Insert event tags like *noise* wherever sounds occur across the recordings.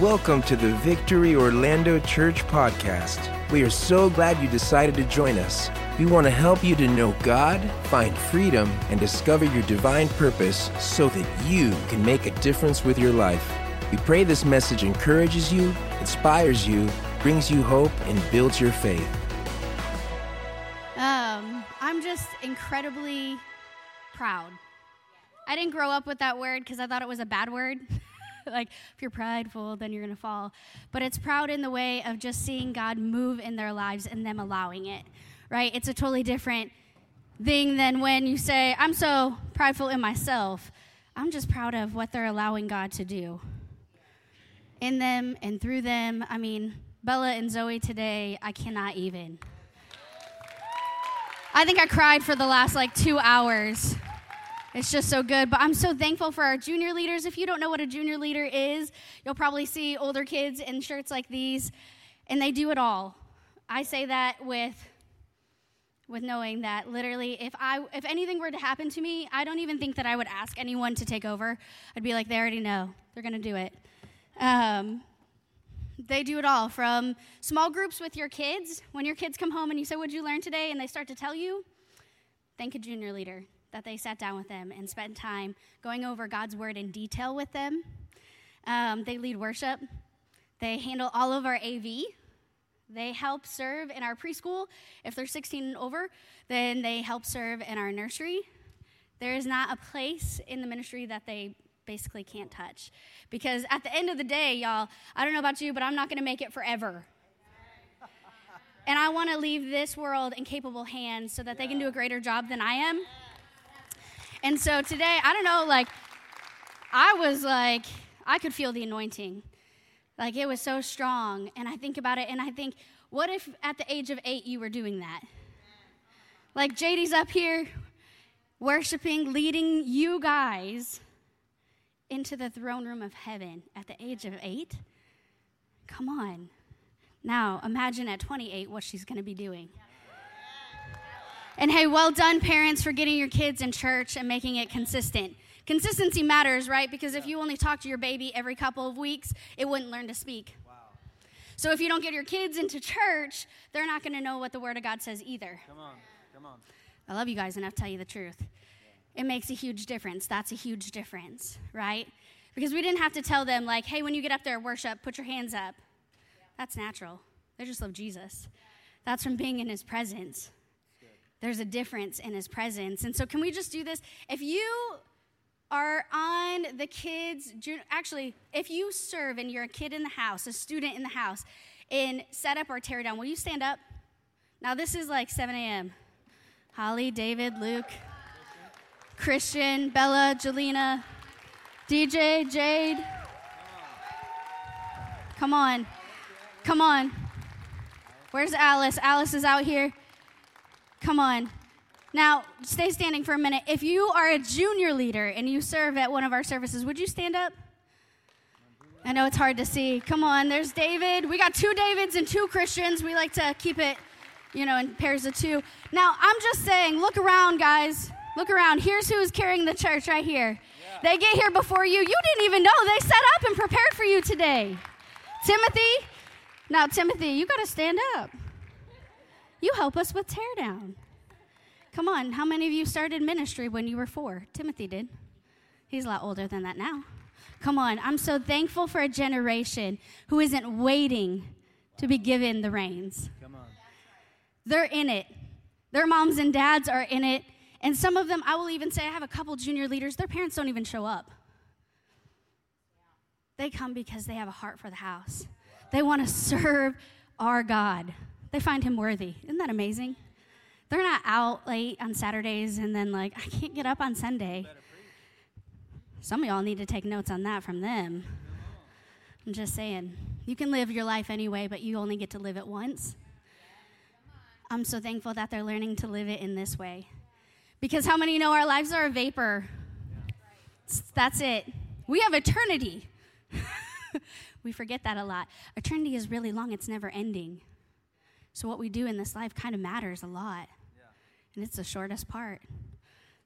Welcome to the Victory Orlando Church podcast. We are so glad you decided to join us. We want to help you to know God, find freedom, and discover your divine purpose so that you can make a difference with your life. We pray this message encourages you, inspires you, brings you hope, and builds your faith. Um, I'm just incredibly proud. I didn't grow up with that word because I thought it was a bad word. *laughs* *laughs* like, if you're prideful, then you're going to fall. But it's proud in the way of just seeing God move in their lives and them allowing it, right? It's a totally different thing than when you say, I'm so prideful in myself. I'm just proud of what they're allowing God to do in them and through them. I mean, Bella and Zoe today, I cannot even. I think I cried for the last like two hours. It's just so good. But I'm so thankful for our junior leaders. If you don't know what a junior leader is, you'll probably see older kids in shirts like these, and they do it all. I say that with with knowing that literally if I if anything were to happen to me, I don't even think that I would ask anyone to take over. I'd be like, they already know. They're gonna do it. Um, they do it all from small groups with your kids. When your kids come home and you say, What'd you learn today? and they start to tell you, thank a junior leader that they sat down with them and spent time going over God's word in detail with them. Um, they lead worship, they handle all of our AV. They help serve in our preschool. If they're 16 and over, then they help serve in our nursery. There is not a place in the ministry that they basically can't touch. Because at the end of the day, y'all, I don't know about you, but I'm not going to make it forever. And I want to leave this world in capable hands so that they can do a greater job than I am. And so today, I don't know, like, I was like, I could feel the anointing. Like, it was so strong. And I think about it and I think, what if at the age of eight you were doing that? Like, JD's up here worshiping, leading you guys into the throne room of heaven at the age of eight? Come on. Now, imagine at 28 what she's going to be doing. And hey, well done, parents, for getting your kids in church and making it consistent. Consistency matters, right? Because if you only talk to your baby every couple of weeks, it wouldn't learn to speak. Wow. So if you don't get your kids into church, they're not going to know what the Word of God says either. Come on, come on. I love you guys enough to tell you the truth. Yeah. It makes a huge difference. That's a huge difference, right? Because we didn't have to tell them, like, hey, when you get up there worship, put your hands up. Yeah. That's natural. They just love Jesus. That's from being in His presence there's a difference in his presence. And so, can we just do this? If you are on the kids, actually, if you serve and you're a kid in the house, a student in the house, in set up or tear down, will you stand up? Now, this is like 7 a.m. Holly, David, Luke, Christian, Bella, Jelena, DJ, Jade. Come on. Come on. Where's Alice? Alice is out here. Come on. Now, stay standing for a minute. If you are a junior leader and you serve at one of our services, would you stand up? I know it's hard to see. Come on, there's David. We got two Davids and two Christians. We like to keep it, you know, in pairs of two. Now, I'm just saying, look around, guys. Look around. Here's who's carrying the church right here. Yeah. They get here before you. You didn't even know. They set up and prepared for you today. Timothy. Now, Timothy, you got to stand up. You help us with teardown. Come on, how many of you started ministry when you were four? Timothy did. He's a lot older than that now. Come on, I'm so thankful for a generation who isn't waiting to be given the reins. Come on. They're in it. Their moms and dads are in it. And some of them, I will even say, I have a couple junior leaders, their parents don't even show up. They come because they have a heart for the house. They want to serve our God. They find him worthy. Isn't that amazing? They're not out late on Saturdays and then, like, *laughs* I can't get up on Sunday. Some of y'all need to take notes on that from them. I'm just saying, you can live your life anyway, but you only get to live it once. I'm so thankful that they're learning to live it in this way. Because how many know our lives are a vapor? That's it. We have eternity. *laughs* we forget that a lot. Eternity is really long, it's never ending. So, what we do in this life kind of matters a lot. Yeah. And it's the shortest part.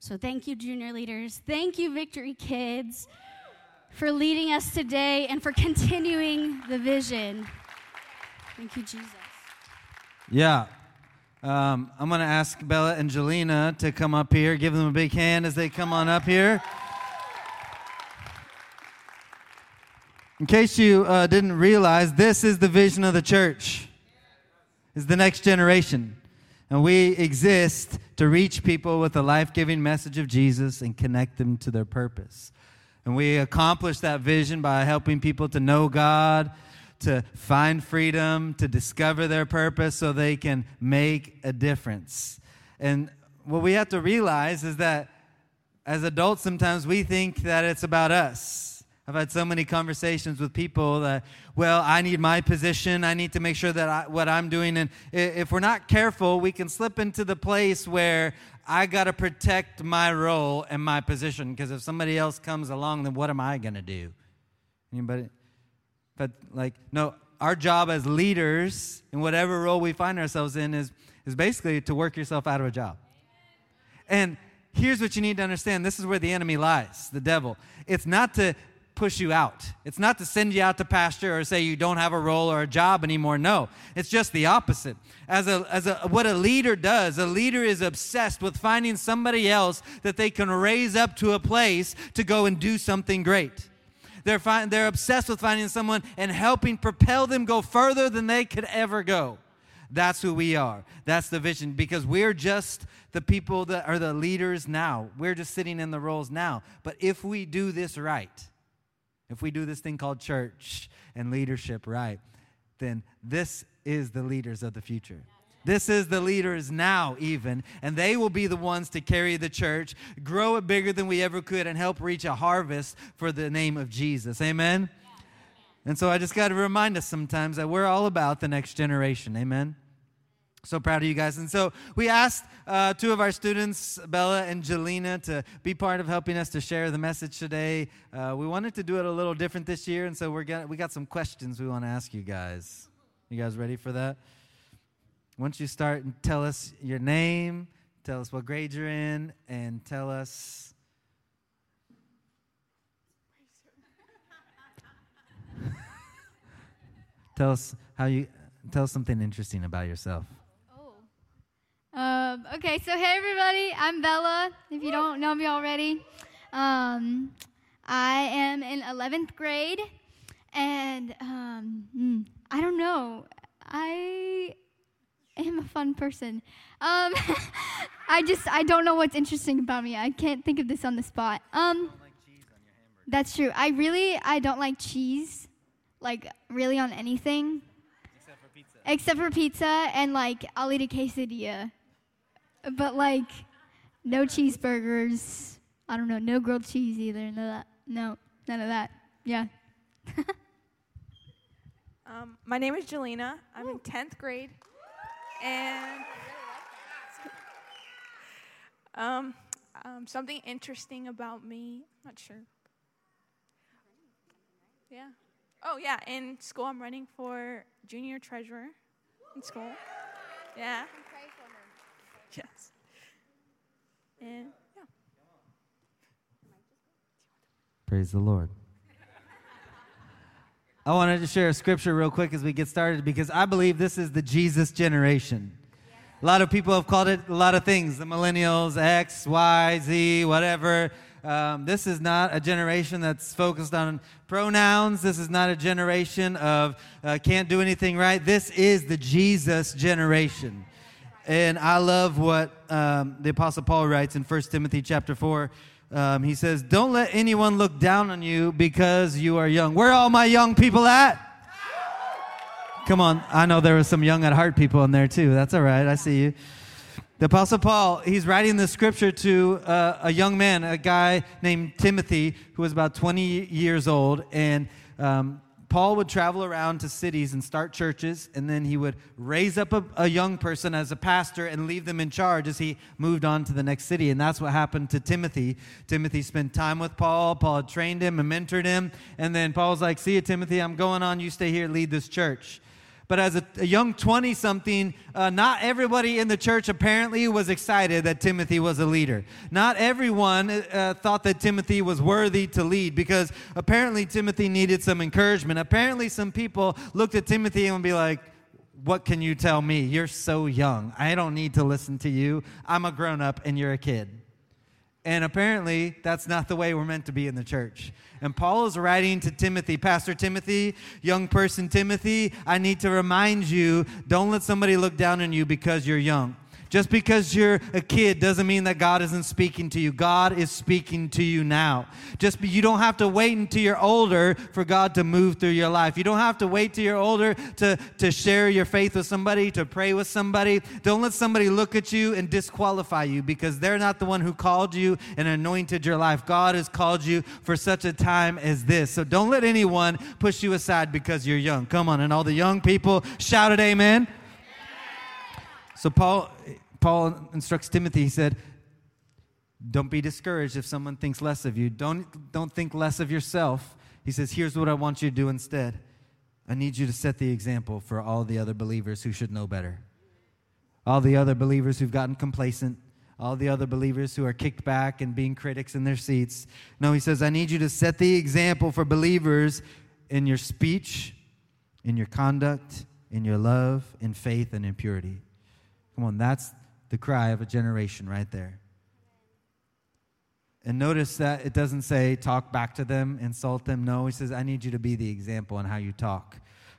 So, thank you, junior leaders. Thank you, Victory Kids. for leading us today and for continuing the vision. Thank you, Jesus. Yeah. Um, I'm going to ask Bella and Jelena to come up here. Give them a big hand as they come on up here. In case you uh, didn't realize, this is the vision of the church. Is the next generation. And we exist to reach people with the life giving message of Jesus and connect them to their purpose. And we accomplish that vision by helping people to know God, to find freedom, to discover their purpose so they can make a difference. And what we have to realize is that as adults, sometimes we think that it's about us I've had so many conversations with people that, well, I need my position. I need to make sure that I, what I'm doing. And if we're not careful, we can slip into the place where I got to protect my role and my position. Because if somebody else comes along, then what am I going to do? Anybody? But, like, no, our job as leaders in whatever role we find ourselves in is, is basically to work yourself out of a job. And here's what you need to understand this is where the enemy lies, the devil. It's not to push you out. It's not to send you out to pasture or say you don't have a role or a job anymore. No, it's just the opposite. As a, as a, what a leader does, a leader is obsessed with finding somebody else that they can raise up to a place to go and do something great. They're, find, they're obsessed with finding someone and helping propel them go further than they could ever go. That's who we are. That's the vision because we're just the people that are the leaders now. We're just sitting in the roles now. But if we do this right, if we do this thing called church and leadership right, then this is the leaders of the future. This is the leaders now, even, and they will be the ones to carry the church, grow it bigger than we ever could, and help reach a harvest for the name of Jesus. Amen? And so I just got to remind us sometimes that we're all about the next generation. Amen? So proud of you guys. And so we asked uh, two of our students, Bella and Jelena, to be part of helping us to share the message today. Uh, we wanted to do it a little different this year, and so we're got, we got some questions we want to ask you guys. You guys ready for that? Once you start and tell us your name, tell us what grade you're in, and tell us. *laughs* tell us how you tell us something interesting about yourself. Um, okay, so hey everybody, I'm Bella. If you don't know me already, um, I am in 11th grade, and um, hmm, I don't know. I am a fun person. Um, *laughs* I just I don't know what's interesting about me. I can't think of this on the spot. Um, that's true. I really I don't like cheese, like really on anything. Except for pizza. Except for pizza, and like I'll eat a quesadilla but like no cheeseburgers. I don't know, no grilled cheese either. None of that. No, none of that. Yeah. *laughs* um, my name is Jelena. I'm in 10th grade. And um, um, something interesting about me, not sure. Yeah. Oh, yeah. In school, I'm running for junior treasurer in school. Yeah. Yes. And yeah. Praise the Lord. I wanted to share a scripture real quick as we get started because I believe this is the Jesus generation. A lot of people have called it a lot of things the millennials, X, Y, Z, whatever. Um, this is not a generation that's focused on pronouns. This is not a generation of uh, can't do anything right. This is the Jesus generation. And I love what um, the Apostle Paul writes in 1 Timothy chapter 4. Um, he says, Don't let anyone look down on you because you are young. Where are all my young people at? Come on. I know there were some young at heart people in there too. That's all right. I see you. The Apostle Paul, he's writing the scripture to uh, a young man, a guy named Timothy, who was about 20 years old. And um, Paul would travel around to cities and start churches, and then he would raise up a, a, young person as a pastor and leave them in charge as he moved on to the next city. And that's what happened to Timothy. Timothy spent time with Paul. Paul had trained him and mentored him. And then Paul was like, See you, Timothy, I'm going on. You stay here, lead this church. But as a, a young 20 something, uh, not everybody in the church apparently was excited that Timothy was a leader. Not everyone uh, thought that Timothy was worthy to lead because apparently Timothy needed some encouragement. Apparently, some people looked at Timothy and would be like, What can you tell me? You're so young. I don't need to listen to you. I'm a grown up and you're a kid. And apparently, that's not the way we're meant to be in the church. And Paul is writing to Timothy, Pastor Timothy, young person Timothy, I need to remind you don't let somebody look down on you because you're young. Just because you're a kid doesn't mean that God isn't speaking to you. God is speaking to you now. Just you don't have to wait until you're older for God to move through your life. You don't have to wait till you're older to, to share your faith with somebody, to pray with somebody. Don't let somebody look at you and disqualify you because they're not the one who called you and anointed your life. God has called you for such a time as this. So don't let anyone push you aside because you're young. Come on, and all the young people shouted amen. So Paul, Paul instructs Timothy, he said, Don't be discouraged if someone thinks less of you. Don't, don't think less of yourself. He says, Here's what I want you to do instead. I need you to set the example for all the other believers who should know better. All the other believers who've gotten complacent, all the other believers who are kicked back and being critics in their seats. No, he says, I need you to set the example for believers in your speech, in your conduct, in your love, in faith, and in purity. Come on, that's the cry of a generation right there. And notice that it doesn't say talk back to them, insult them. No, he says, I need you to be the example on how you talk.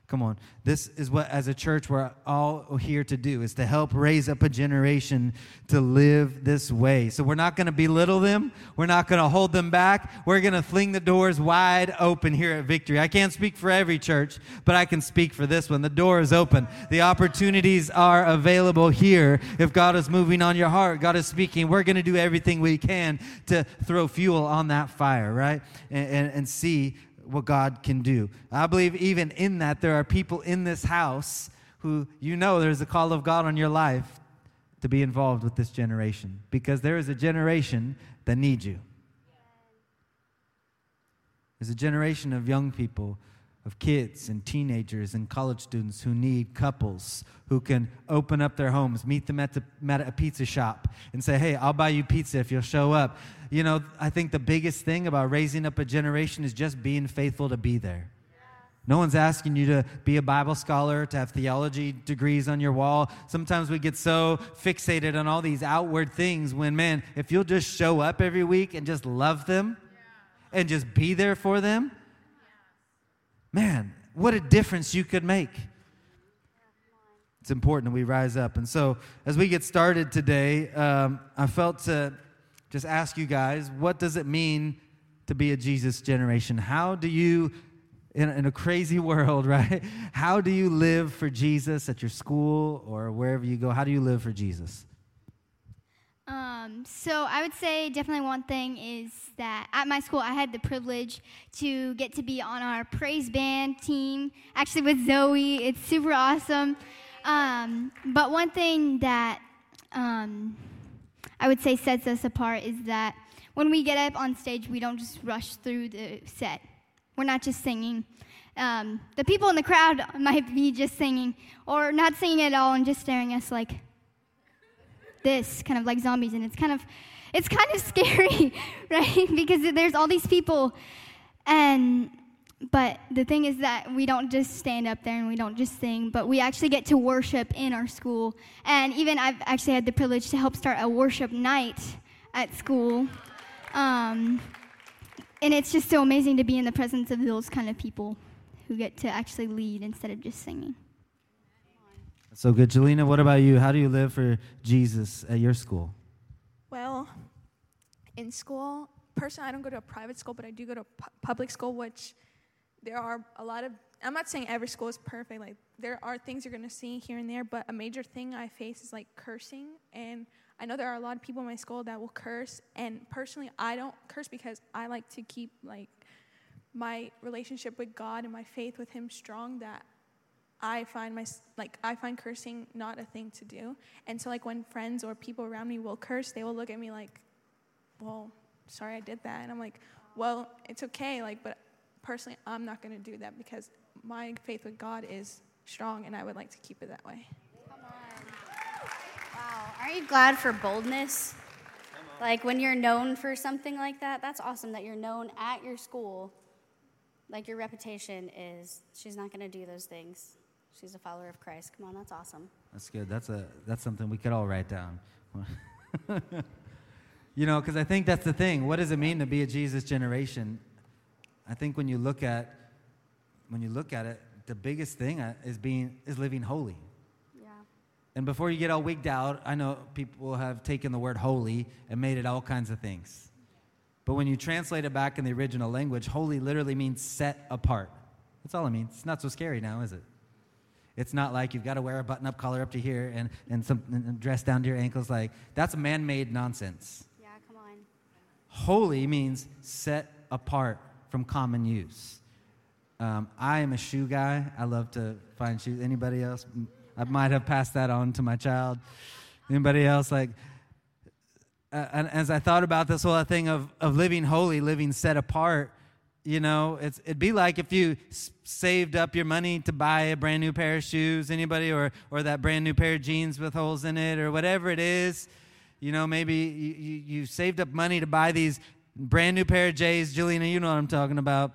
Come on. This is what, as a church, we're all here to do, is to help raise up a generation to live this way. So we're not going to belittle them. We're not going to hold them back. We're going to fling the doors wide open here at Victory. I can't speak for every church, but I can speak for this one. The door is open. The opportunities are available here. If God is moving on your heart, God is speaking, we're going to do everything we can to throw fuel on that fire, right? And, and, and see what God can do. I believe even in that, there are people in this house who you know there's a call of God on your life to be involved with this generation because there is a generation that needs you. There's a generation of young people of kids and teenagers and college students who need couples who can open up their homes, meet them at, the, at a pizza shop, and say, Hey, I'll buy you pizza if you'll show up. You know, I think the biggest thing about raising up a generation is just being faithful to be there. No one's asking you to be a Bible scholar, to have theology degrees on your wall. Sometimes we get so fixated on all these outward things when, man, if you'll just show up every week and just love them and just be there for them, Man, what a difference you could make. It's important that we rise up. And so, as we get started today, um, I felt to just ask you guys what does it mean to be a Jesus generation? How do you, in, in a crazy *laughs* world, right? How do you live for Jesus at your school or wherever you go? How do you live for Jesus? Um, so I would say definitely one thing is that at my school I had the privilege to get to be on our praise band team, actually with Zoe. It's super awesome. Um, but one thing that um, I would say sets us apart is that when we get up on stage, we don't just rush through the set. We're not just singing. Um, the people in the crowd *laughs* might be just singing or not singing at all and just staring at us like, this, kind of like zombies, and it's kind of it's kind of *laughs* scary, *laughs* right? because there's all these people, and but the thing is that we don't just stand up there and we don't just sing, but we actually get to worship in our school. And even I've actually had the privilege to help start a worship night at school. Um, and it's just so amazing to be in the presence of those kind of people who get to actually lead instead of just singing. So good. Jelena, what about you? How do you live for Jesus at your school? Well, in school, personally, I don't go to a private school, but I do go to pu- public school, which there are a lot of, I'm not saying every school is perfect. Like, there are things you're going to see here and there, but a major thing I face is like cursing. And I know there are a lot of people in my school that will curse. And personally, I don't curse because I like to keep like my relationship with God and my faith with Him strong that I find my like I find cursing not a thing to do. And so like when friends or people around me will curse, they will look at me like, "Well, sorry I did that." And I'm like, "Well, it's okay." Like, but personally, I'm not going to do that because my faith with God is strong, and I would like to keep it that way. Come on. Wow. Aren't you glad for boldness? Like when you're known for something like that, that's awesome that you're known at your school. Like your reputation is, she's not going to do those things. She's a follower of Christ. Come on, that's awesome. That's good. That's a that's something we could all write down. *laughs* you know, because I think that's the thing. What does it mean to be a Jesus generation? I think when you look at when you look at it, the biggest thing uh, is being is living holy. Yeah. And before you get all wigged out, I know people have taken the word holy and made it all kinds of things. But when you translate it back in the original language, holy literally means set apart. That's all it means. It's not so scary now, is it? It's not like you've got to wear a button up collar up to here and, and some and dress down to your ankles. Like, that's man made nonsense. Yeah, come on. Holy means set apart from common use. Um, I am a shoe guy. I love to find shoes. Anybody else? I might have passed that on to my child. Anybody else? Like, uh, and as I thought about this whole thing of, of living holy, living set apart, you know, it's, it'd be like if you saved up your money to buy a brand new pair of shoes, anybody, or, or that brand new pair of jeans with holes in it, or whatever it is. You know, maybe you, you, you saved up money to buy these brand new pair of J's. Juliana, you know what I'm talking about.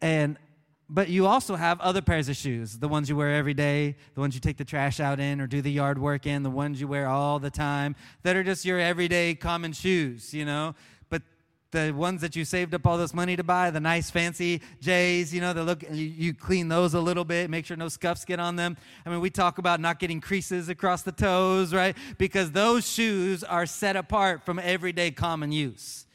And but you also have other pairs of shoes the ones you wear every day the ones you take the trash out in or do the yard work in the ones you wear all the time that are just your everyday common shoes you know but the ones that you saved up all this money to buy the nice fancy j's you know that look you, you clean those a little bit make sure no scuffs get on them i mean we talk about not getting creases across the toes right because those shoes are set apart from everyday common use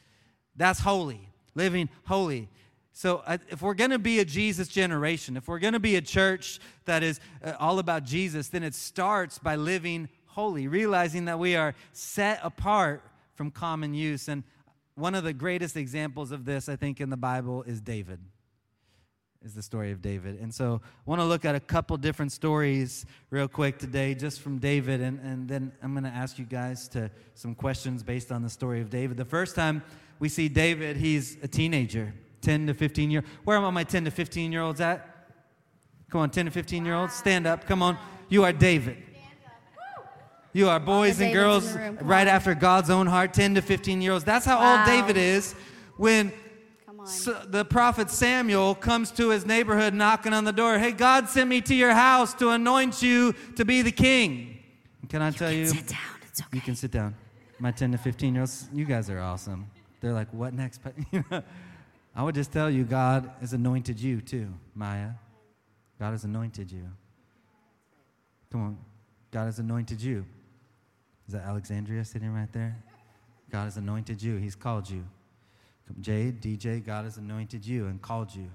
that's holy living holy so, uh, if we're going to be a Jesus generation, if we're going to be a church that is uh, all about Jesus, then it starts by living holy, realizing that we are set apart from common use. And one of the greatest examples of this, I think, in the Bible is David, is the story of David. And so, I want to look at a couple different stories real quick today, just from David. And, and then I'm going to ask you guys to some questions based on the story of David. The first time we see David, he's a teenager. 10 to 15 year where are all my 10 to 15 year olds at come on 10 to 15 year olds stand up come on you are david you are boys and girls in the room, come right after god's own heart 10 to 15 year olds that's how Wow. old david is when Come on. The prophet samuel comes to his neighborhood knocking on the door hey god sent me to your house to anoint you to be the king And can i tell you Sit down. It's okay. you can sit down. My 10 to 15 year olds, you guys are awesome. They're like, what next? *laughs* I would just tell you, God has anointed you too, Maya. God has anointed you. Come on. God has anointed you. Is that Alexandria sitting right there? God has anointed you. He's called you. Jade, DJ, God has anointed you and called you.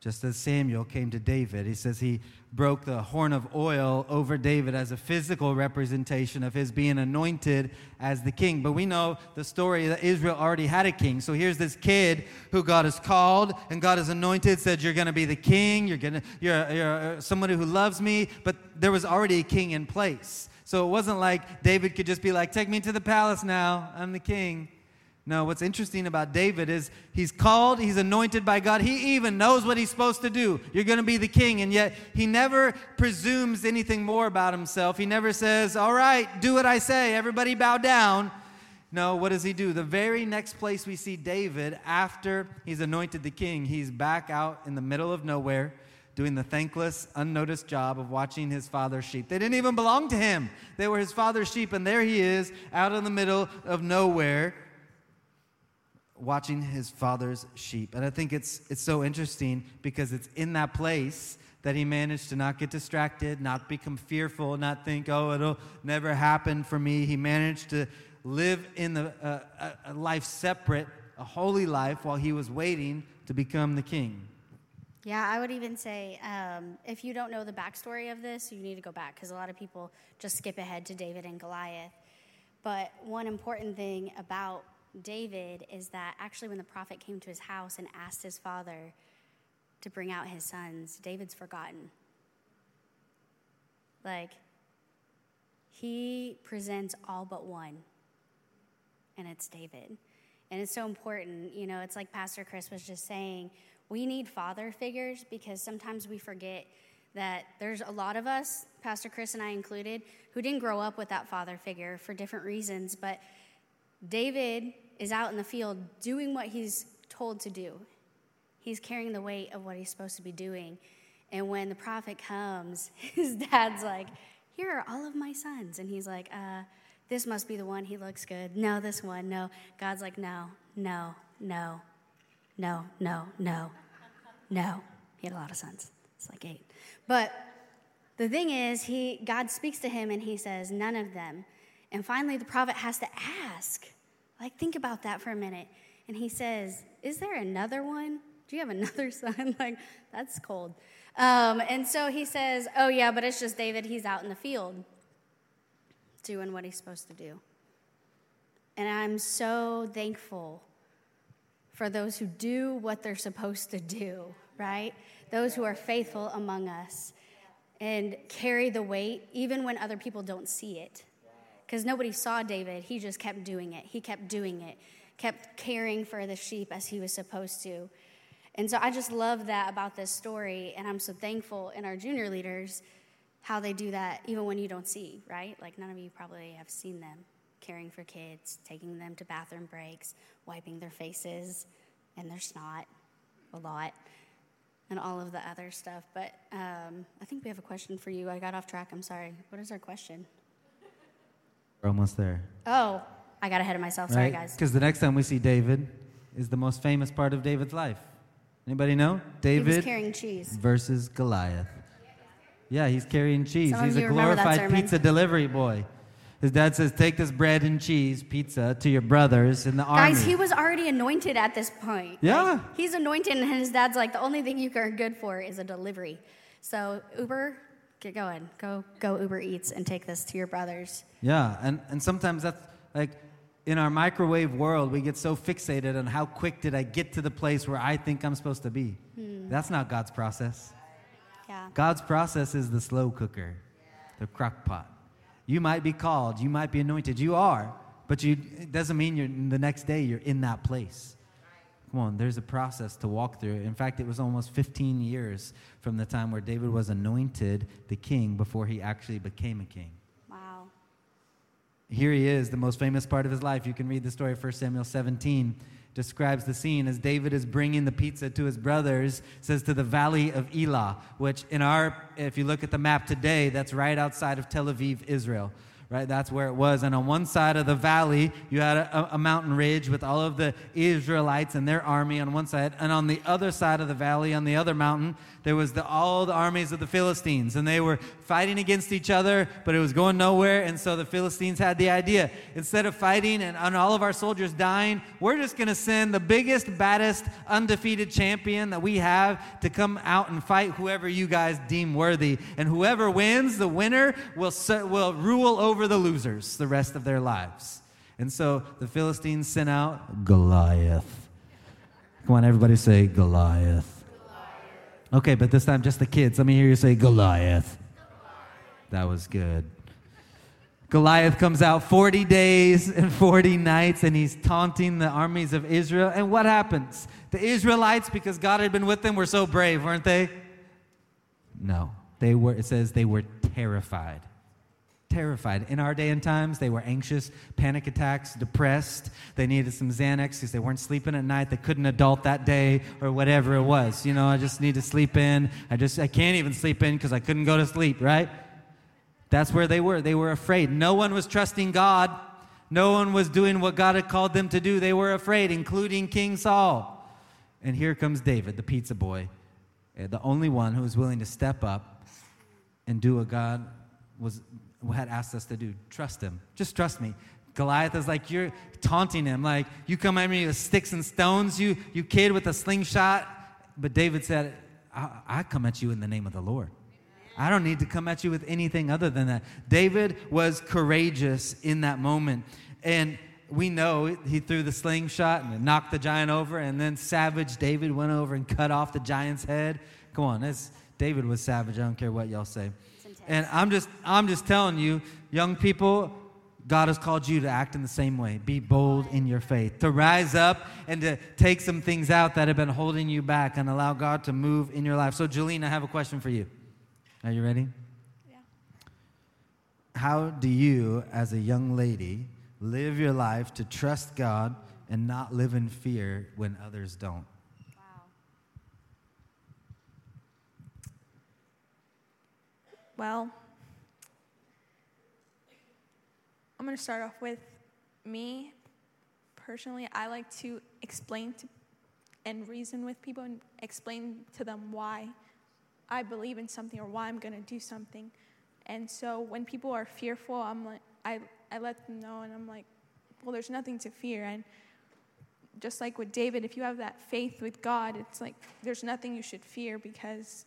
Just as Samuel came to David, he says he broke the horn of oil over David as a physical representation of his being anointed as the king. But we know the story that Israel already had a king. So here's this kid who God has called and God has anointed, said, You're going to be the king, you're, gonna, you're, you're uh, somebody who loves me. But there was already a king in place. So it wasn't like David could just be like, Take me to the palace now, I'm the king. No, what's interesting about David is he's called, he's anointed by God. He even knows what he's supposed to do. You're going to be the king. And yet he never presumes anything more about himself. He never says, All right, do what I say. Everybody bow down. No, what does he do? The very next place we see David after he's anointed the king, he's back out in the middle of nowhere doing the thankless, unnoticed job of watching his father's sheep. They didn't even belong to him, they were his father's sheep. And there he is out in the middle of nowhere watching his father's sheep. And I think it's, it's so interesting because it's in that place that he managed to not get distracted, not become fearful, not think, oh, it'll never happen for me. He managed to live in the, uh, a, life separate, a holy life, while he was waiting to become the king. Yeah, I would even say um, if you don't know the backstory of this, you need to go back because a lot of people just skip ahead to David and Goliath. But one important thing about David is that actually, when the prophet came to his house and asked his father to bring out his sons, David's forgotten. Like, he presents all but one, and it's David. And it's so important. You know, it's like Pastor Chris was just saying we need father figures because sometimes we forget that there's a lot of us, Pastor Chris and I included, who didn't grow up with that father figure for different reasons. But David is out in the field doing what he's told to do. He's carrying the weight of what he's supposed to be doing. And when the prophet comes, *laughs* his dad's like, Here are all of my sons. And he's like, uh, This must be the one. He looks good. No, this one. No. God's like, No, no, no, no, no, no, no. He had a lot of sons. It's like eight. But the thing is, he, God speaks to him and he says, None of them. And finally, the prophet has to ask, like, think about that for a minute. And he says, Is there another one? Do you have another *laughs* son? like, that's cold. Um, and so he says, Oh, yeah, but it's just David. He's out in the field doing what he's supposed to do. And I'm so thankful for those who do what they're supposed to do, right? Those who are faithful among us and carry the weight even when other people don't see it. Because nobody saw David, he just kept doing it. He kept doing it, kept caring for the sheep as he was supposed to. And so I just love that about this story, and I'm so thankful in our junior leaders how they do that even when you don't see, right? Like none of you probably have seen them caring for kids, taking them to bathroom breaks, wiping their faces and their snot a lot, and all of the other stuff. But um, I think we have a question for you. I got off track. I'm sorry. What is our question? We're almost there. Oh, I got ahead of myself. Sorry, guys. Because the next time we see David is the most famous part of David's life. Anybody know? David carrying cheese. versus Goliath. Yeah, he's carrying cheese. Some he's a you remember that glorified pizza delivery boy. His dad says, Take this bread and cheese pizza to your brothers in the army. Guys, he was already anointed at this point. Yeah. Like, he's anointed, and his dad's like, the only thing you are good for is a delivery. So, Uber, get going. Go, go Uber Eats and take this to your brothers. Yeah, and, and sometimes that's like in our microwave world, we get so fixated on how quick did I get to the place where I think I'm supposed to be. Hmm. That's not God's process. Yeah. God's process is the slow cooker, the crock pot. You might be called, you might be anointed, you are, but you, it doesn't mean you're the next day you're in that place. There's a process to walk through. In fact, it was almost 15 years from the time where David was anointed the king before he actually became a king. Wow. Here he is, the most famous part of his life. You can read the story of 1 Samuel 17. Describes the scene as David is bringing the pizza to his brothers, says to the valley of Elah, which in our, if you look at the map today, that's right outside of Tel Aviv, Israel. Right, that's where it was. And on one side of the valley, you had a, a mountain ridge with all of the Israelites and their army on one side. And on the other side of the valley, on the other mountain, there was the, all the armies of the Philistines. And they were fighting against each other, but it was going nowhere. And so the Philistines had the idea instead of fighting and, and all of our soldiers dying, we're just going to send the biggest, baddest, undefeated champion that we have to come out and fight whoever you guys deem worthy. And whoever wins, the winner, will, will rule over the losers the rest of their lives. And so the Philistines sent out Goliath. Come on, everybody say Goliath. Okay, but this time just the kids. Let me hear you say Goliath. That was good. Goliath comes out 40 days and 40 nights, and he's taunting the armies of Israel. And what happens? The Israelites, because God had been with them, were so brave, weren't they? No. They were, it says they were terrified. Terrified. In our day and times, they were anxious, panic attacks, depressed. They needed some Xanax because they weren't sleeping at night. They couldn't adult that day or whatever it was. You know, I just need to sleep in. I just, I can't even sleep in because I couldn't go to sleep, right? That's where they were. They were afraid. No one was trusting God. No one was doing what God had called them to do. They were afraid, including King Saul. And here comes David, the pizza boy, uh, the only one who was willing to step up and do what God was had asked us to do. Trust him. Just trust me. Goliath is like you're taunting him, like you come at me with sticks and stones, you you kid with a slingshot. But David said, I, I come at you in the name of the Lord. I don't need to come at you with anything other than that. David was courageous in that moment. And we know he threw the slingshot and knocked the giant over, and then savage David went over and cut off the giant's head. Come on, that's, David was savage. I don't care what y'all say. And I'm just, I'm just telling you, young people, God has called you to act in the same way. Be bold in your faith, to rise up and to take some things out that have been holding you back and allow God to move in your life. So, Jolene, I have a question for you. Are you ready? Yeah. How do you, as a young lady, live your life to trust God and not live in fear when others don't? Well, I'm going to start off with me personally. I like to explain to and reason with people and explain to them why I believe in something or why I'm going to do something. And so when people are fearful, I'm like I I let them know and I'm like, well, there's nothing to fear and just like with David, if you have that faith with God, it's like there's nothing you should fear because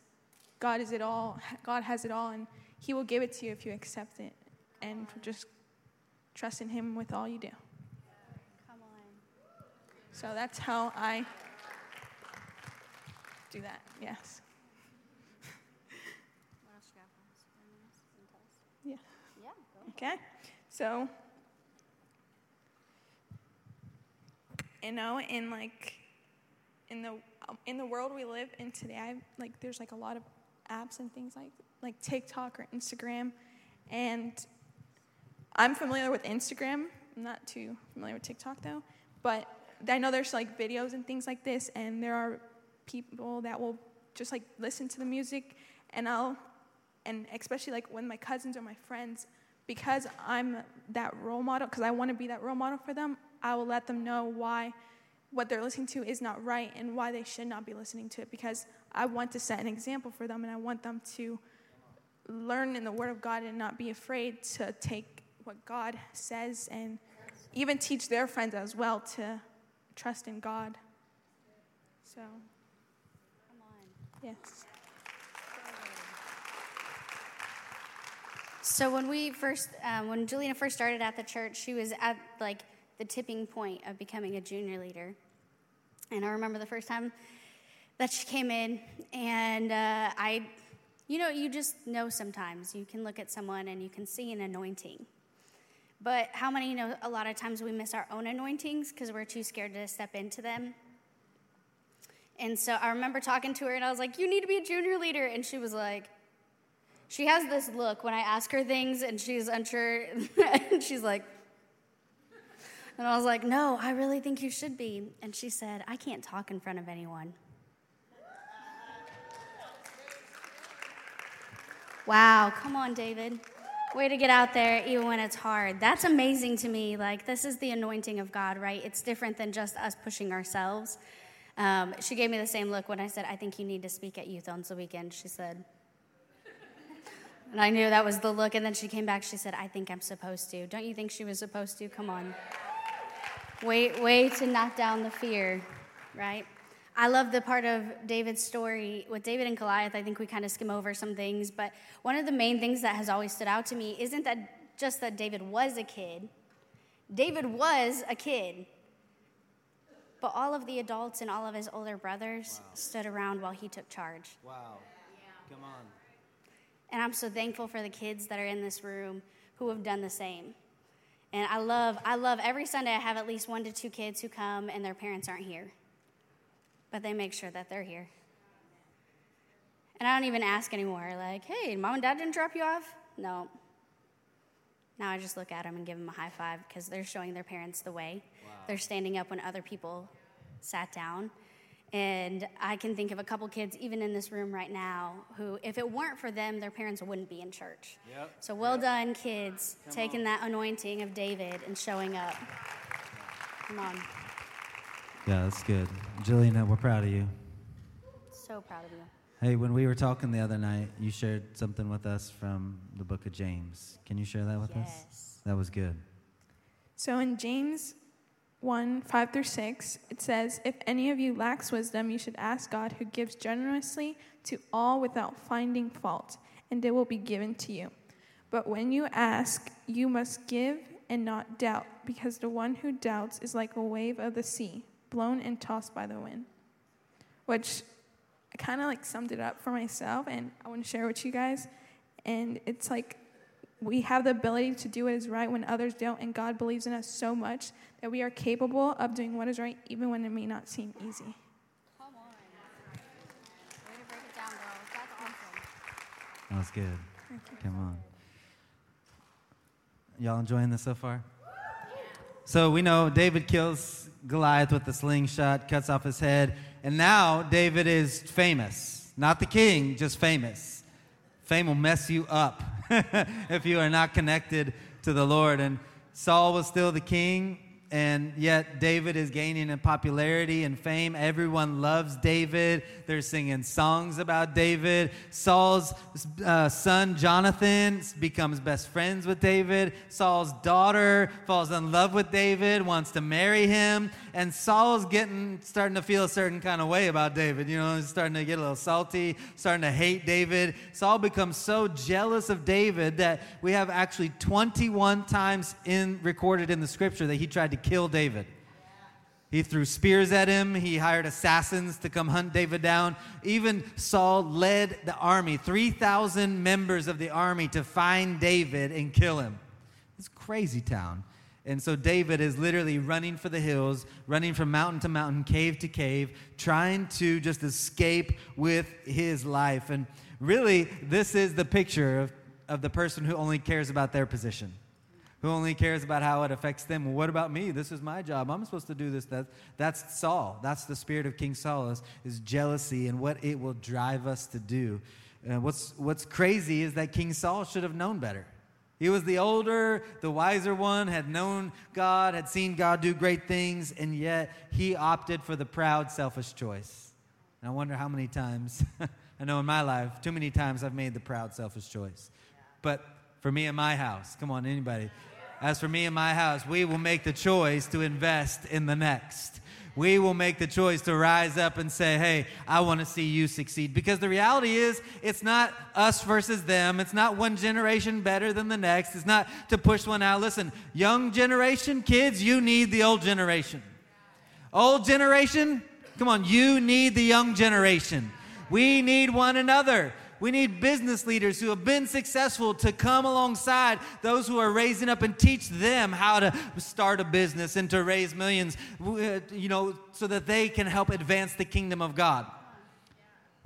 God is it all. God has it all, and He will give it to you if you accept it and just trust in Him with all you do. Come on. So that's how I do that. Yes. Yeah. Yeah. Okay. So, you know, in like in the in the world we live in today, I like there's like a lot of apps and things like like TikTok or Instagram, and I'm familiar with Instagram. I'm not too familiar with TikTok though, but I know there's like videos and things like this, and there are people that will just like listen to the music, and I'll, and especially like when my cousins or my friends, because I'm that role model, because I want to be that role model for them, I will let them know why what they're listening to is not right and why they should not be listening to it. Because I want to set an example for them and I want them to learn in the Word of God and not be afraid to take what God says and even teach their friends as well to trust in God. So, Come on. yes. So when we first, um, when Juliana first started at the church, she was at like the tipping point of becoming a junior leader. And I remember the first time that she came in, and uh, I, you know, you just know sometimes you can look at someone and you can see an anointing. But how many know a lot of times we miss our own anointings because we're too scared to step into them? And so I remember talking to her, and I was like, You need to be a junior leader. And she was like, she has this look when I ask her things and she's unsure. *laughs* and she's like, and I was like, no, I really think you should be. And she said, I can't talk in front of anyone. Wow, come on, David. Way to get out there even when it's hard. That's amazing to me. Like, this is the anointing of God, right? It's different than just us pushing ourselves. Um, she gave me the same look when I said, I think you need to speak at Youth on the weekend. She said, and I knew that was the look. And then she came back. She said, I think I'm supposed to. Don't you think she was supposed to? Come on. Way, way to knock down the fear, right? I love the part of David's story with David and Goliath. I think we kind of skim over some things. But one of the main things that has always stood out to me isn't that just that David was a kid, David was a kid. But all of the adults and all of his older brothers wow. stood around while he took charge. Wow. Come on. And I'm so thankful for the kids that are in this room who have done the same. And I love, I love every Sunday I have at least one to two kids who come and their parents aren't here. But they make sure that they're here. And I don't even ask anymore, like, hey, mom and dad didn't drop you off? No. Now I just look at them and give them a high five because they're showing their parents the way. Wow. They're standing up when other people sat down. And I can think of a couple kids, even in this room right now, who, if it weren't for them, their parents wouldn't be in church. Yep. So well yep. done, kids, Come taking on. that anointing of David and showing up. Come on. Yeah, that's good. Jillian, we're proud of you. So proud of you. Hey, when we were talking the other night, you shared something with us from the book of James. Can you share that with us? Yes. That was good. So in James 1 5 through 6, it says, If any of you lacks wisdom, you should ask God, who gives generously to all without finding fault, and it will be given to you. But when you ask, you must give and not doubt, because the one who doubts is like a wave of the sea, blown and tossed by the wind. Which I kind of like summed it up for myself, and I want to share with you guys. And it's like we have the ability to do what is right when others don't, and God believes in us so much that we are capable of doing what is right even when it may not seem easy. Come on. Way to break it down, girls. That's awesome. That was good. Come on. Y'all enjoying this so far? So we know David kills Goliath with the slingshot, cuts off his head, and now David is famous. Not the king, just famous. Fame will mess you up *laughs* if you are not connected to the Lord. And Saul was still the king, and yet David is gaining in popularity and fame. Everyone loves David. They're singing songs about David. Saul's uh, son Jonathan becomes best friends with David. Saul's daughter falls in love with David, wants to marry him, and Saul's getting starting to feel a certain kind of way about David. You know, he's starting to get a little salty, starting to hate David. Saul becomes so jealous of David that we have actually 21 times in recorded in the scripture that he tried to kill David. He threw spears at him. He hired assassins to come hunt David down. Even Saul led the army, 3,000 members of the army, to find David and kill him. It's crazy town. And so David is literally running for the hills, running from mountain to mountain, cave to cave, trying to just escape with his life. And really, this is the picture of, of the person who only cares about their position who only cares about how it affects them. Well, what about me? This is my job. I'm supposed to do this. That, that's Saul. That's the spirit of King Saul is, is jealousy and what it will drive us to do. Uh, what's, what's crazy is that King Saul should have known better. He was the older, the wiser one, had known God, had seen God do great things, and yet he opted for the proud, selfish choice. And I wonder how many times, *laughs* I know in my life, too many times I've made the proud, selfish choice. But for me and my house, come on, anybody, as for me and my house, we will make the choice to invest in the next. We will make the choice to rise up and say, Hey, I want to see you succeed. Because the reality is, it's not us versus them. It's not one generation better than the next. It's not to push one out. Listen, young generation, kids, you need the old generation. Old generation, come on, you need the young generation. We need one another. We need business leaders who have been successful to come alongside those who are raising up and teach them how to start a business and to raise millions, uh, you know, so that they can help advance the kingdom of God.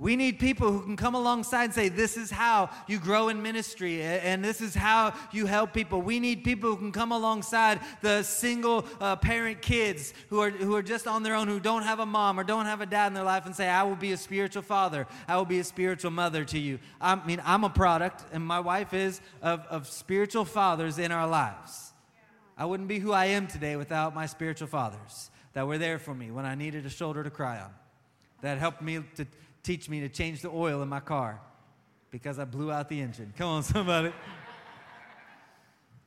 We need people who can come alongside and say, This is how you grow in ministry, and this is how you help people. We need people who can come alongside the single uh, parent kids who are, who are just on their own, who don't have a mom or don't have a dad in their life, and say, I will be a spiritual father. I will be a spiritual mother to you. I mean, I'm a product, and my wife is, of, of spiritual fathers in our lives. I wouldn't be who I am today without my spiritual fathers that were there for me when I needed a shoulder to cry on, that helped me to teach me to change the oil in my car because I blew out the engine. Come on, *laughs* somebody.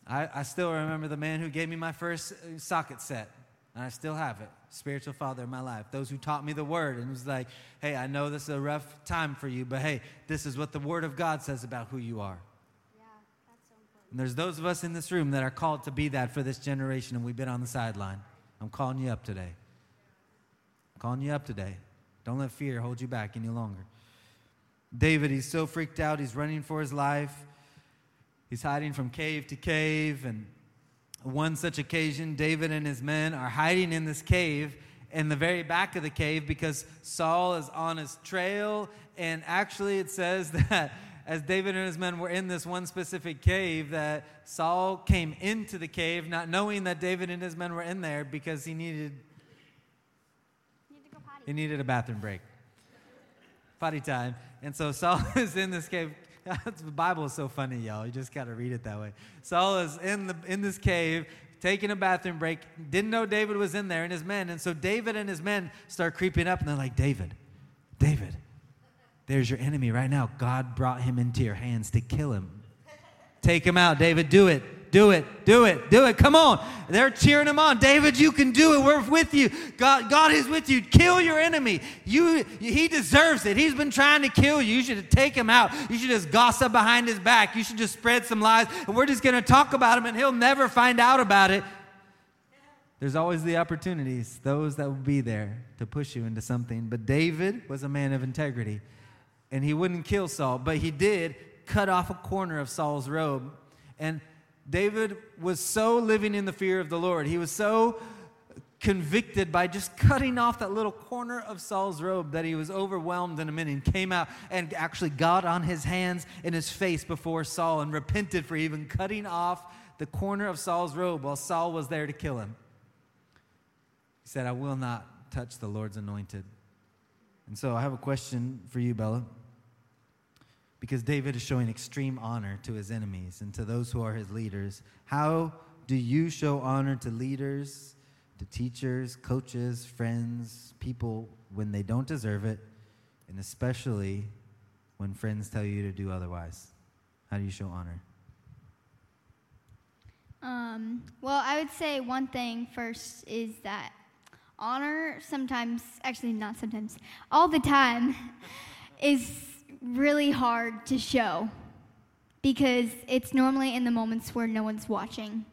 I, I still remember the man who gave me my first uh, socket set, and I still have it. Spiritual father in my life. Those who taught me the word and was like, hey, I know this is a rough time for you, but hey, this is what the word of God says about who you are. Yeah, that's so important. And there's those of us in this room that are called to be that for this generation, and we've been on the sideline. I'm calling you up today. I'm calling you up today. Don't let fear hold you back any longer. David, he's so freaked out, he's running for his life. He's hiding from cave to cave. And one such occasion, David and his men are hiding in this cave in the very back of the cave because Saul is on his trail. And actually, it says *laughs* that as David and his men were in this one specific cave, that Saul came into the cave not knowing that David and his men were in there because he needed he needed a bathroom break. Potty time. And so Saul *laughs* is in this cave. *laughs* the Bible is so funny, y'all. You just got to read it that way. Saul is in, the, in this cave taking a bathroom break. Didn't know David was in there and his men. And so David and his men start creeping up and they're like, David, David, there's your enemy right now. God brought him into your hands to kill him. Take him out, David. Do it do it, do it, do it. Come on. They're cheering him on. David, you can do it. We're with you. God, God is with you. Kill your enemy. You, he deserves it. He's been trying to kill you. You should take him out. You should just gossip behind his back. You should just spread some lies. And we're just going to talk about him and he'll never find out about it. There's always the opportunities, those that will be there to push you into something. But David was a man of integrity. And he wouldn't kill Saul, but he did cut off a corner of Saul's robe. And David was so living in the fear of the Lord. He was so convicted by just cutting off that little corner of Saul's robe that he was overwhelmed in a minute and came out and actually got on his hands and his face before Saul and repented for even cutting off the corner of Saul's robe while Saul was there to kill him. He said, I will not touch the Lord's anointed. And so I have a question for you, Bella. Because David is showing extreme honor to his enemies and to those who are his leaders. How do you show honor to leaders to teachers, coaches, friends, people when they don't deserve it, and especially when friends tell you to do otherwise? How do you show honor? Um, well, I would say one thing first is that honor sometimes, actually, not sometimes, all the time, *laughs* is really hard to show because it's normally in the moments where no one's watching.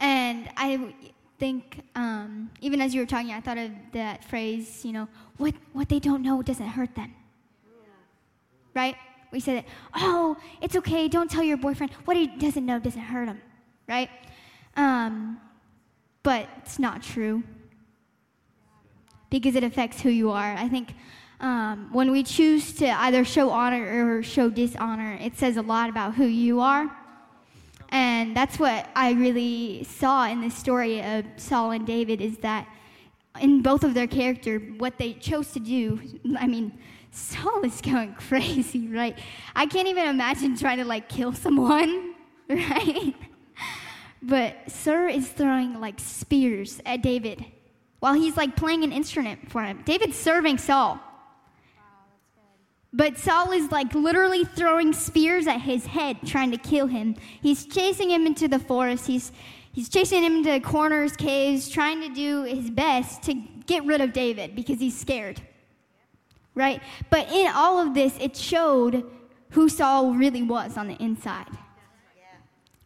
And I think, um, even as you were talking, I thought of that phrase, you know, what, what they don't know doesn't hurt them. Right? We said it, oh, it's okay, don't tell your boyfriend. What he doesn't know doesn't hurt him. Right? Um, but it's not true because it affects who you are. I think um, when we choose to either show honor or show dishonor, it says a lot about who you are. And that's what I really saw in this story of Saul and David is that in both of their character, what they chose to do, *laughs* I mean, Saul is going *laughs* crazy, right? I can't even imagine trying to like kill someone, *laughs* right? But Saul is throwing like spears at David while he's like playing an instrument for him. David's serving Saul. But Saul is like literally throwing spears at his head, trying to kill him. He's chasing him into the forest. He's, he's chasing him into corners, caves, trying to do his best to get rid of David because he's scared. Right? But in all of this, it showed who Saul really was on the inside.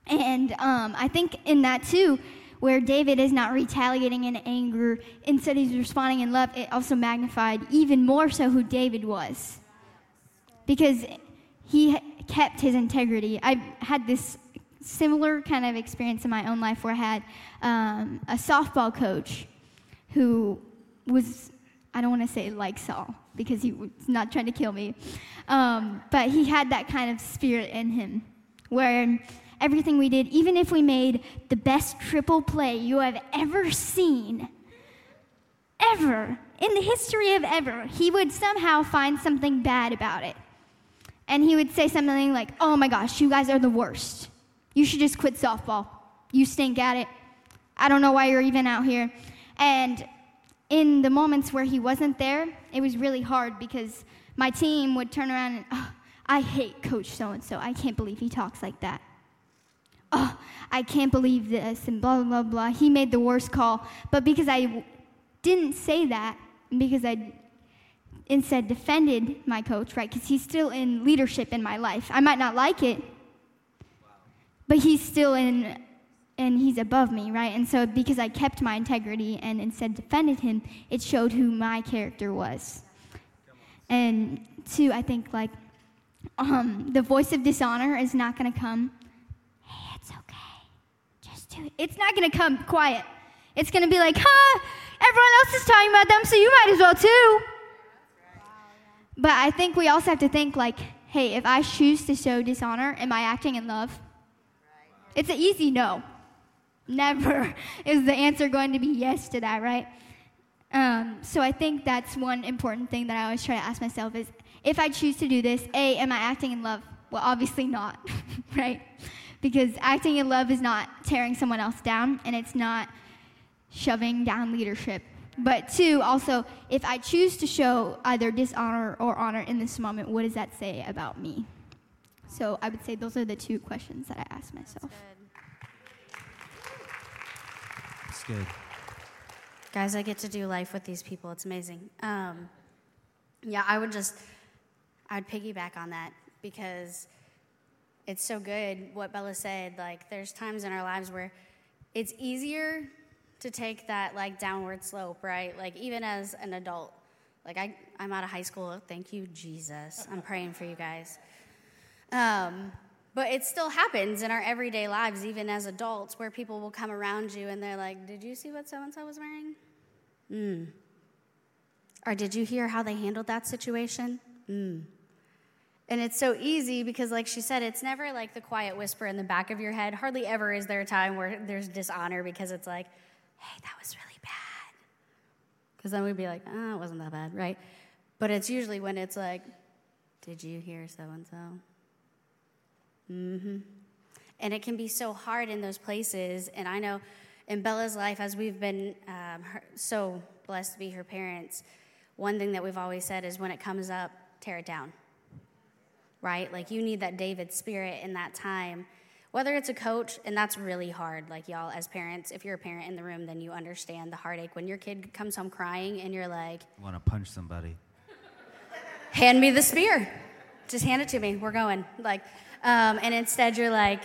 And um, I think in that too, where David is not retaliating in anger, instead he's responding in love, it also magnified even more so who David was because he kept his integrity. I had this similar kind of experience in my own life where I had um, a softball coach who was, I don't want to say like Saul because he was not trying to kill me, um, but he had that kind of spirit in him where everything we did, even if we made the best triple play you have ever seen, ever, in the history of ever, he would somehow find something bad about it and he would say something like, Oh my gosh, you guys are the worst. You should just quit softball. You stink at it. I don't know why you're even out here. And in the moments where he wasn't there, it was really hard because my team would turn around and, oh, I hate Coach so and so. I can't believe he talks like that. Oh, I can't believe this, and blah, blah, blah. He made the worst call. But because I didn't say that, because I instead defended my coach, right? Because he's still in leadership in my life. I might not like it, but he's still in, and he's above me, right? And so because I kept my integrity and instead defended him, it showed who my character was. And two, I think like um, the voice of dishonor is not going to come. Hey, it's okay. Just do it. It's not going to come quiet. It's going to be like, huh, everyone else is talking about them, so you might as well too. But I think we also have to think like, hey, if I choose to show dishonor, am I acting in love? It's an easy no. Never *laughs* is the answer going to be yes to that, right? Um, so I think that's one important thing that I always try to ask myself is if I choose to do this, A, am I acting in love? Well, obviously not, *laughs* right? Because acting in love is not tearing someone else down and it's not shoving down leadership but two, also, if I choose to show either dishonor or honor in this moment, what does that say about me? So I would say those are the two questions that I ask myself. That's good. Guys, I get to do life with these people. It's amazing. Um, yeah, I would just, I'd piggyback on that because it's so good what Bella said. Like, there's times in our lives where it's easier to take that like downward slope, right? Like even as an adult. Like I, I'm out of high school. Thank you, Jesus. I'm praying for you guys. Um, but it still happens in our everyday lives, even as adults, where people will come around you and they're like, Did you see what so and so was wearing? Hmm. Or did you hear how they handled that situation? Hmm. And it's so easy because, like she said, it's never like the quiet whisper in the back of your head. Hardly ever is there a time where there's dishonor because it's like, hey, that was really bad. Because then we'd be like, oh, it wasn't that bad, right? But it's usually when it's like, did you hear so and so? Mm hmm. And it can be so hard in those places. And I know in Bella's life, as we've been um, her, so blessed to be her parents, one thing that we've always said is when it comes up, tear it down right? Like you need that David spirit in that time. Whether it's a coach, and that's really hard, like y'all as parents, if you're a parent in the room, then you understand the heartache when your kid comes home crying and you're like, I want to punch somebody. Hand me the spear. Just hand it to me. We're going. Like, um, and instead you're like,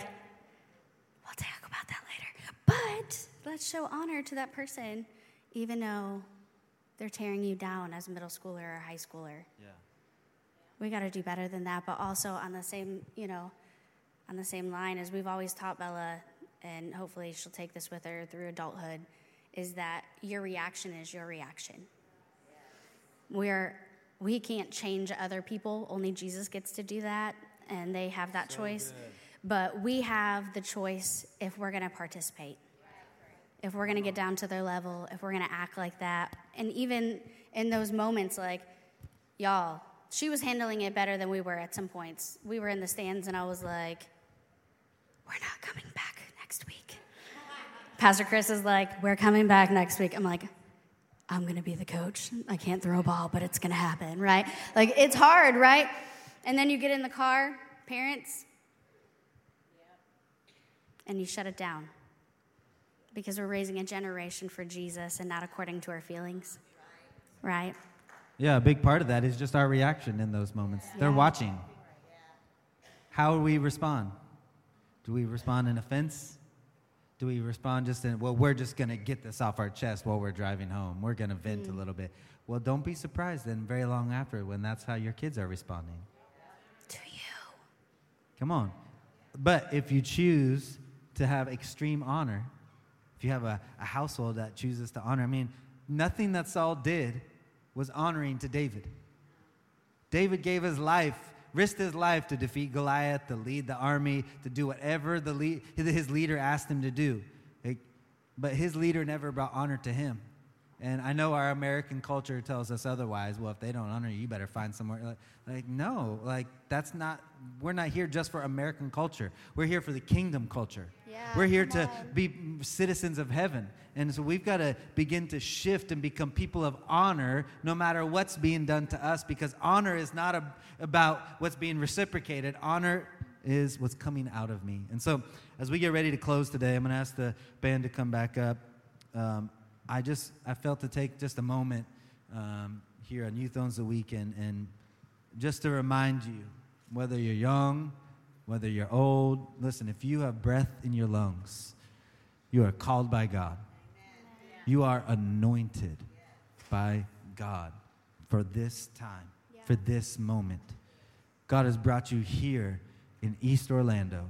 we'll talk about that later. But let's show honor to that person, even though they're tearing you down as a middle schooler or high schooler. Yeah we got to do better than that. But also on the same, you know, on the same line as we've always taught Bella, and hopefully she'll take this with her through adulthood, is that your reaction is your reaction. We're we can't change other people. Only Jesus gets to do that, and they have that so choice. Good. But we have the choice if we're going to participate, if we're going to get uh-huh. down to their level, if we're going to act like that. And even in those moments, like, y'all, she was handling it better than we were at some points. We were in the stands, and I was like, We're not coming back next week. Pastor Chris is like, We're coming back next week. I'm like, I'm going to be the coach. I can't throw a ball, but it's going to happen, right? Like, it's hard, right? And then you get in the car, parents, and you shut it down because we're raising a generation for Jesus and not according to our feelings, right? Yeah, a big part of that is just our reaction in those moments. Yeah. They're watching. How we respond? Do we respond in offense? Do we respond just in, well, we're just going to get this off our chest while we're driving home? We're going to vent mm. a little bit. Well, don't be surprised then very long after when that's how your kids are responding. To you. Come on. But if you choose to have extreme honor, if you have a, a household that chooses to honor, I mean, nothing that Saul did was honoring to David. David gave his life, risked his life to defeat Goliath, to lead the army, to do whatever the lead, his leader asked him to do. But his leader never brought honor to him. And I know our American culture tells us otherwise. Well, if they don't honor you, you better find somewhere. Like, like, no, like that's not. We're not here just for American culture. We're here for the kingdom culture. Yeah, we're here to on. be citizens of heaven. And so we've got to begin to shift and become people of honor no matter what's being done to us because honor is not a, about what's being reciprocated. Honor is what's coming out of me. And so as we get ready to close today, I'm going to ask the band to come back up. Um, I just I felt to take just a moment um, here on Youth Owns the Weekend and just to remind you, whether you're young, whether you're old, listen, if you have breath in your lungs, you are called by God. You are anointed by God for this time, for this moment. God has brought you here in East Orlando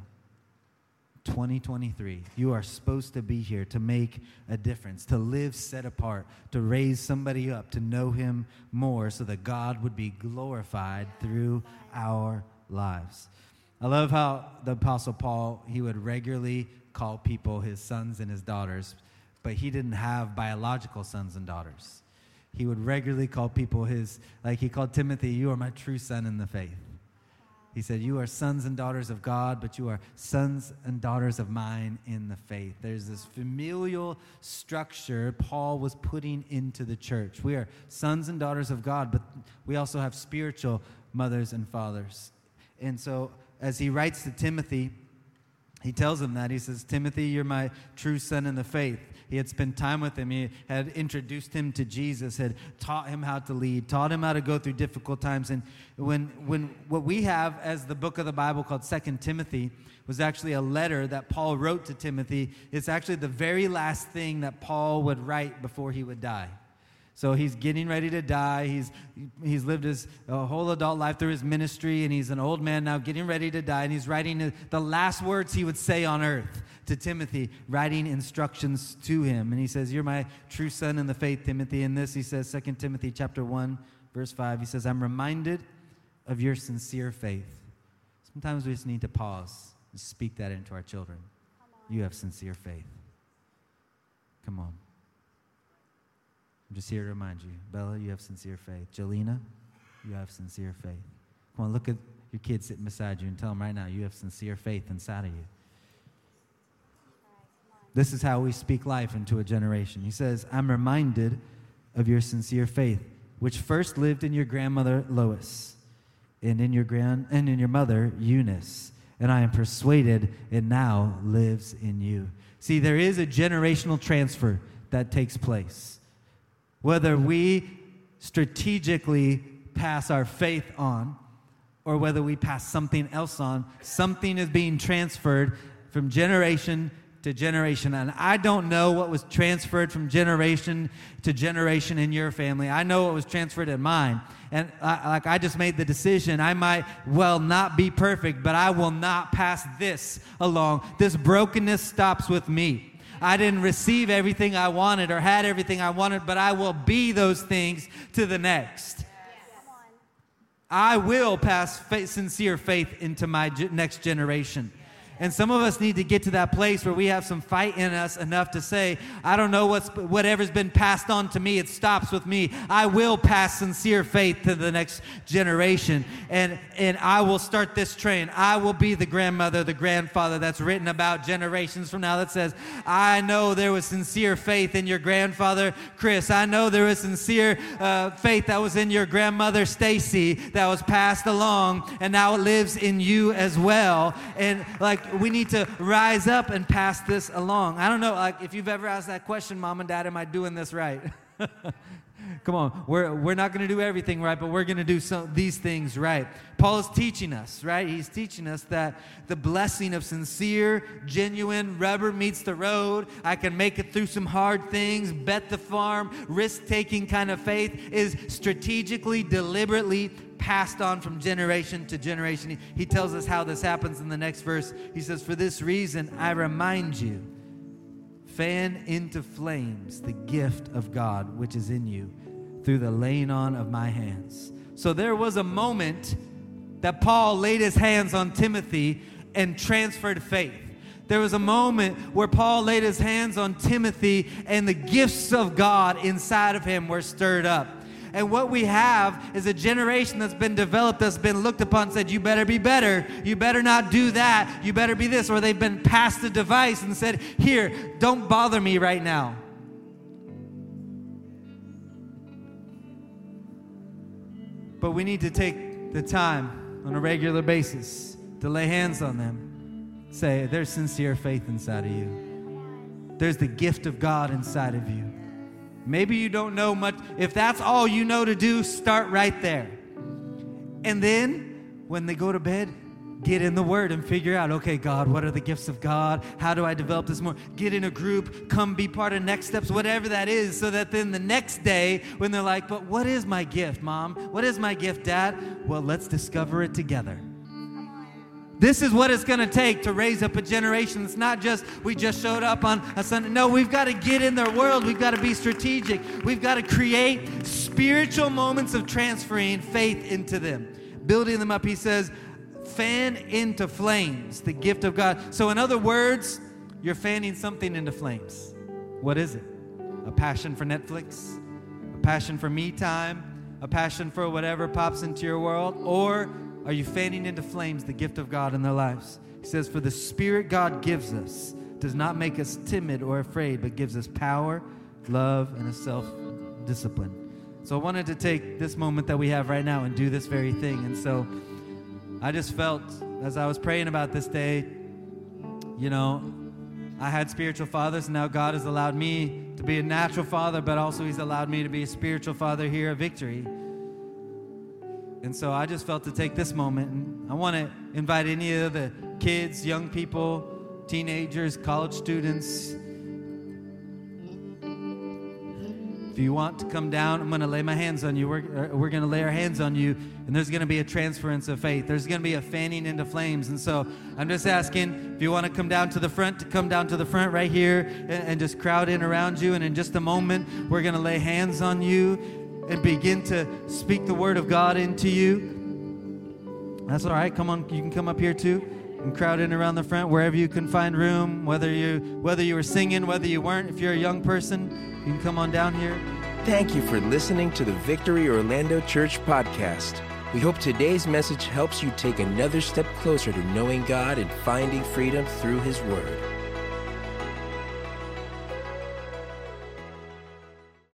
2023. You are supposed to be here to make a difference, to live set apart, to raise somebody up, to know Him more so that God would be glorified through our lives. I love how the Apostle Paul, he would regularly call people his sons and his daughters, but he didn't have biological sons and daughters. He would regularly call people his, like he called Timothy, You are my true son in the faith. He said, You are sons and daughters of God, but you are sons and daughters of mine in the faith. There's this familial structure Paul was putting into the church. We are sons and daughters of God, but we also have spiritual mothers and fathers. And so, as he writes to Timothy, he tells him that. He says, Timothy, you're my true son in the faith. He had spent time with him. He had introduced him to Jesus, had taught him how to lead, taught him how to go through difficult times. And when, when what we have as the book of the Bible called Second Timothy was actually a letter that Paul wrote to Timothy. It's actually the very last thing that Paul would write before he would die. So he's getting ready to die. He's, he's lived his whole adult life through his ministry, and he's an old man now getting ready to die. And he's writing the last words he would say on earth to Timothy, writing instructions to him. And he says, You're my true son in the faith, Timothy. In this, he says, 2 Timothy chapter 1, verse 5, he says, I'm reminded of your sincere faith. Sometimes we just need to pause and speak that into our children. You have sincere faith. Come on. I'm just here to remind you. Bella, you have sincere faith. Jelena, you have sincere faith. Come on, look at your kid sitting beside you and tell them right now, you have sincere faith inside of you. This is how we speak life into a generation. He says, I'm reminded of your sincere faith, which first lived in your grandmother Lois and in your grand and in your mother Eunice, and I am persuaded it now lives in you. See, there is a generational transfer that takes place. Whether we strategically pass our faith on or whether we pass something else on, something is being transferred from generation to generation. And I don't know what was transferred from generation to generation in your family. I know what was transferred in mine. And I, like I just made the decision, I might well not be perfect, but I will not pass this along. This brokenness stops with me. I didn't receive everything I wanted or had everything I wanted, but I will be those things to the next. I will pass faith, sincere faith into my next generation. And some of us need to get to that place where we have some fight in us enough to say, I don't know what's whatever's been passed on to me, it stops with me. I will pass sincere faith to the next generation. And and I will start this train. I will be the grandmother, the grandfather that's written about generations from now that says, I know there was sincere faith in your grandfather, Chris. I know there was sincere uh, faith that was in your grandmother, Stacy, that was passed along, and now it lives in you as well. And like we need to rise up and pass this along. I don't know, like if you've ever asked that question, mom and dad, am I doing this right? *laughs* Come on, we're, we're not going to do everything right, but we're going to do some, these things right. Paul is teaching us, right? He's teaching us that the blessing of sincere, genuine, rubber meets the road, I can make it through some hard things, bet the farm, risk taking kind of faith is strategically, deliberately passed on from generation to generation. He, he tells us how this happens in the next verse. He says, For this reason, I remind you, fan into flames the gift of God which is in you through the laying on of my hands. So there was a moment that Paul laid his hands on Timothy and transferred faith. There was a moment where Paul laid his hands on Timothy and the gifts of God inside of him were stirred up. And what we have is a generation that's been developed, that's been looked upon, said, You better be better. You better not do that. You better be this. Or they've been passed the device and said, Here, don't bother me right now. But we need to take the time on a regular basis to lay hands on them. Say, There's sincere faith inside of you, there's the gift of God inside of you. Maybe you don't know much. If that's all you know to do, start right there. And then when they go to bed, get in the Word and figure out, okay, God, what are the gifts of God? How do I develop this more? Get in a group, come be part of next steps, whatever that is, so that then the next day, when they're like, but what is my gift, Mom? What is my gift, Dad? Well, let's discover it together. This is what it's going to take to raise up a generation. It's not just we just showed up on a Sunday. No, we've got to get in their world. We've got to be strategic. We've got to create spiritual moments of transferring faith into them, building them up. He says, fan into flames the gift of God. So, in other words, you're fanning something into flames. What is it? A passion for Netflix? A passion for me time? A passion for whatever pops into your world? Or are you fanning into flames the gift of God in their lives? He says, For the Spirit God gives us does not make us timid or afraid, but gives us power, love, and a self discipline. So I wanted to take this moment that we have right now and do this very thing. And so I just felt as I was praying about this day, you know, I had spiritual fathers, and now God has allowed me to be a natural father, but also He's allowed me to be a spiritual father here at Victory. And so I just felt to take this moment, and I want to invite any of the kids, young people, teenagers, college students. If you want to come down, I'm going to lay my hands on you. We're, uh, we're going to lay our hands on you, and there's going to be a transference of faith. There's going to be a fanning into flames. And so I'm just asking if you want to come down to the front, to come down to the front right here and, and just crowd in around you. And in just a moment, we're going to lay hands on you and begin to speak the word of God into you. That's all right. Come on, you can come up here too and crowd in around the front wherever you can find room. Whether you whether you were singing, whether you weren't. If you're a young person, you can come on down here. Thank you for listening to the Victory Orlando Church podcast. We hope today's message helps you take another step closer to knowing God and finding freedom through His Word.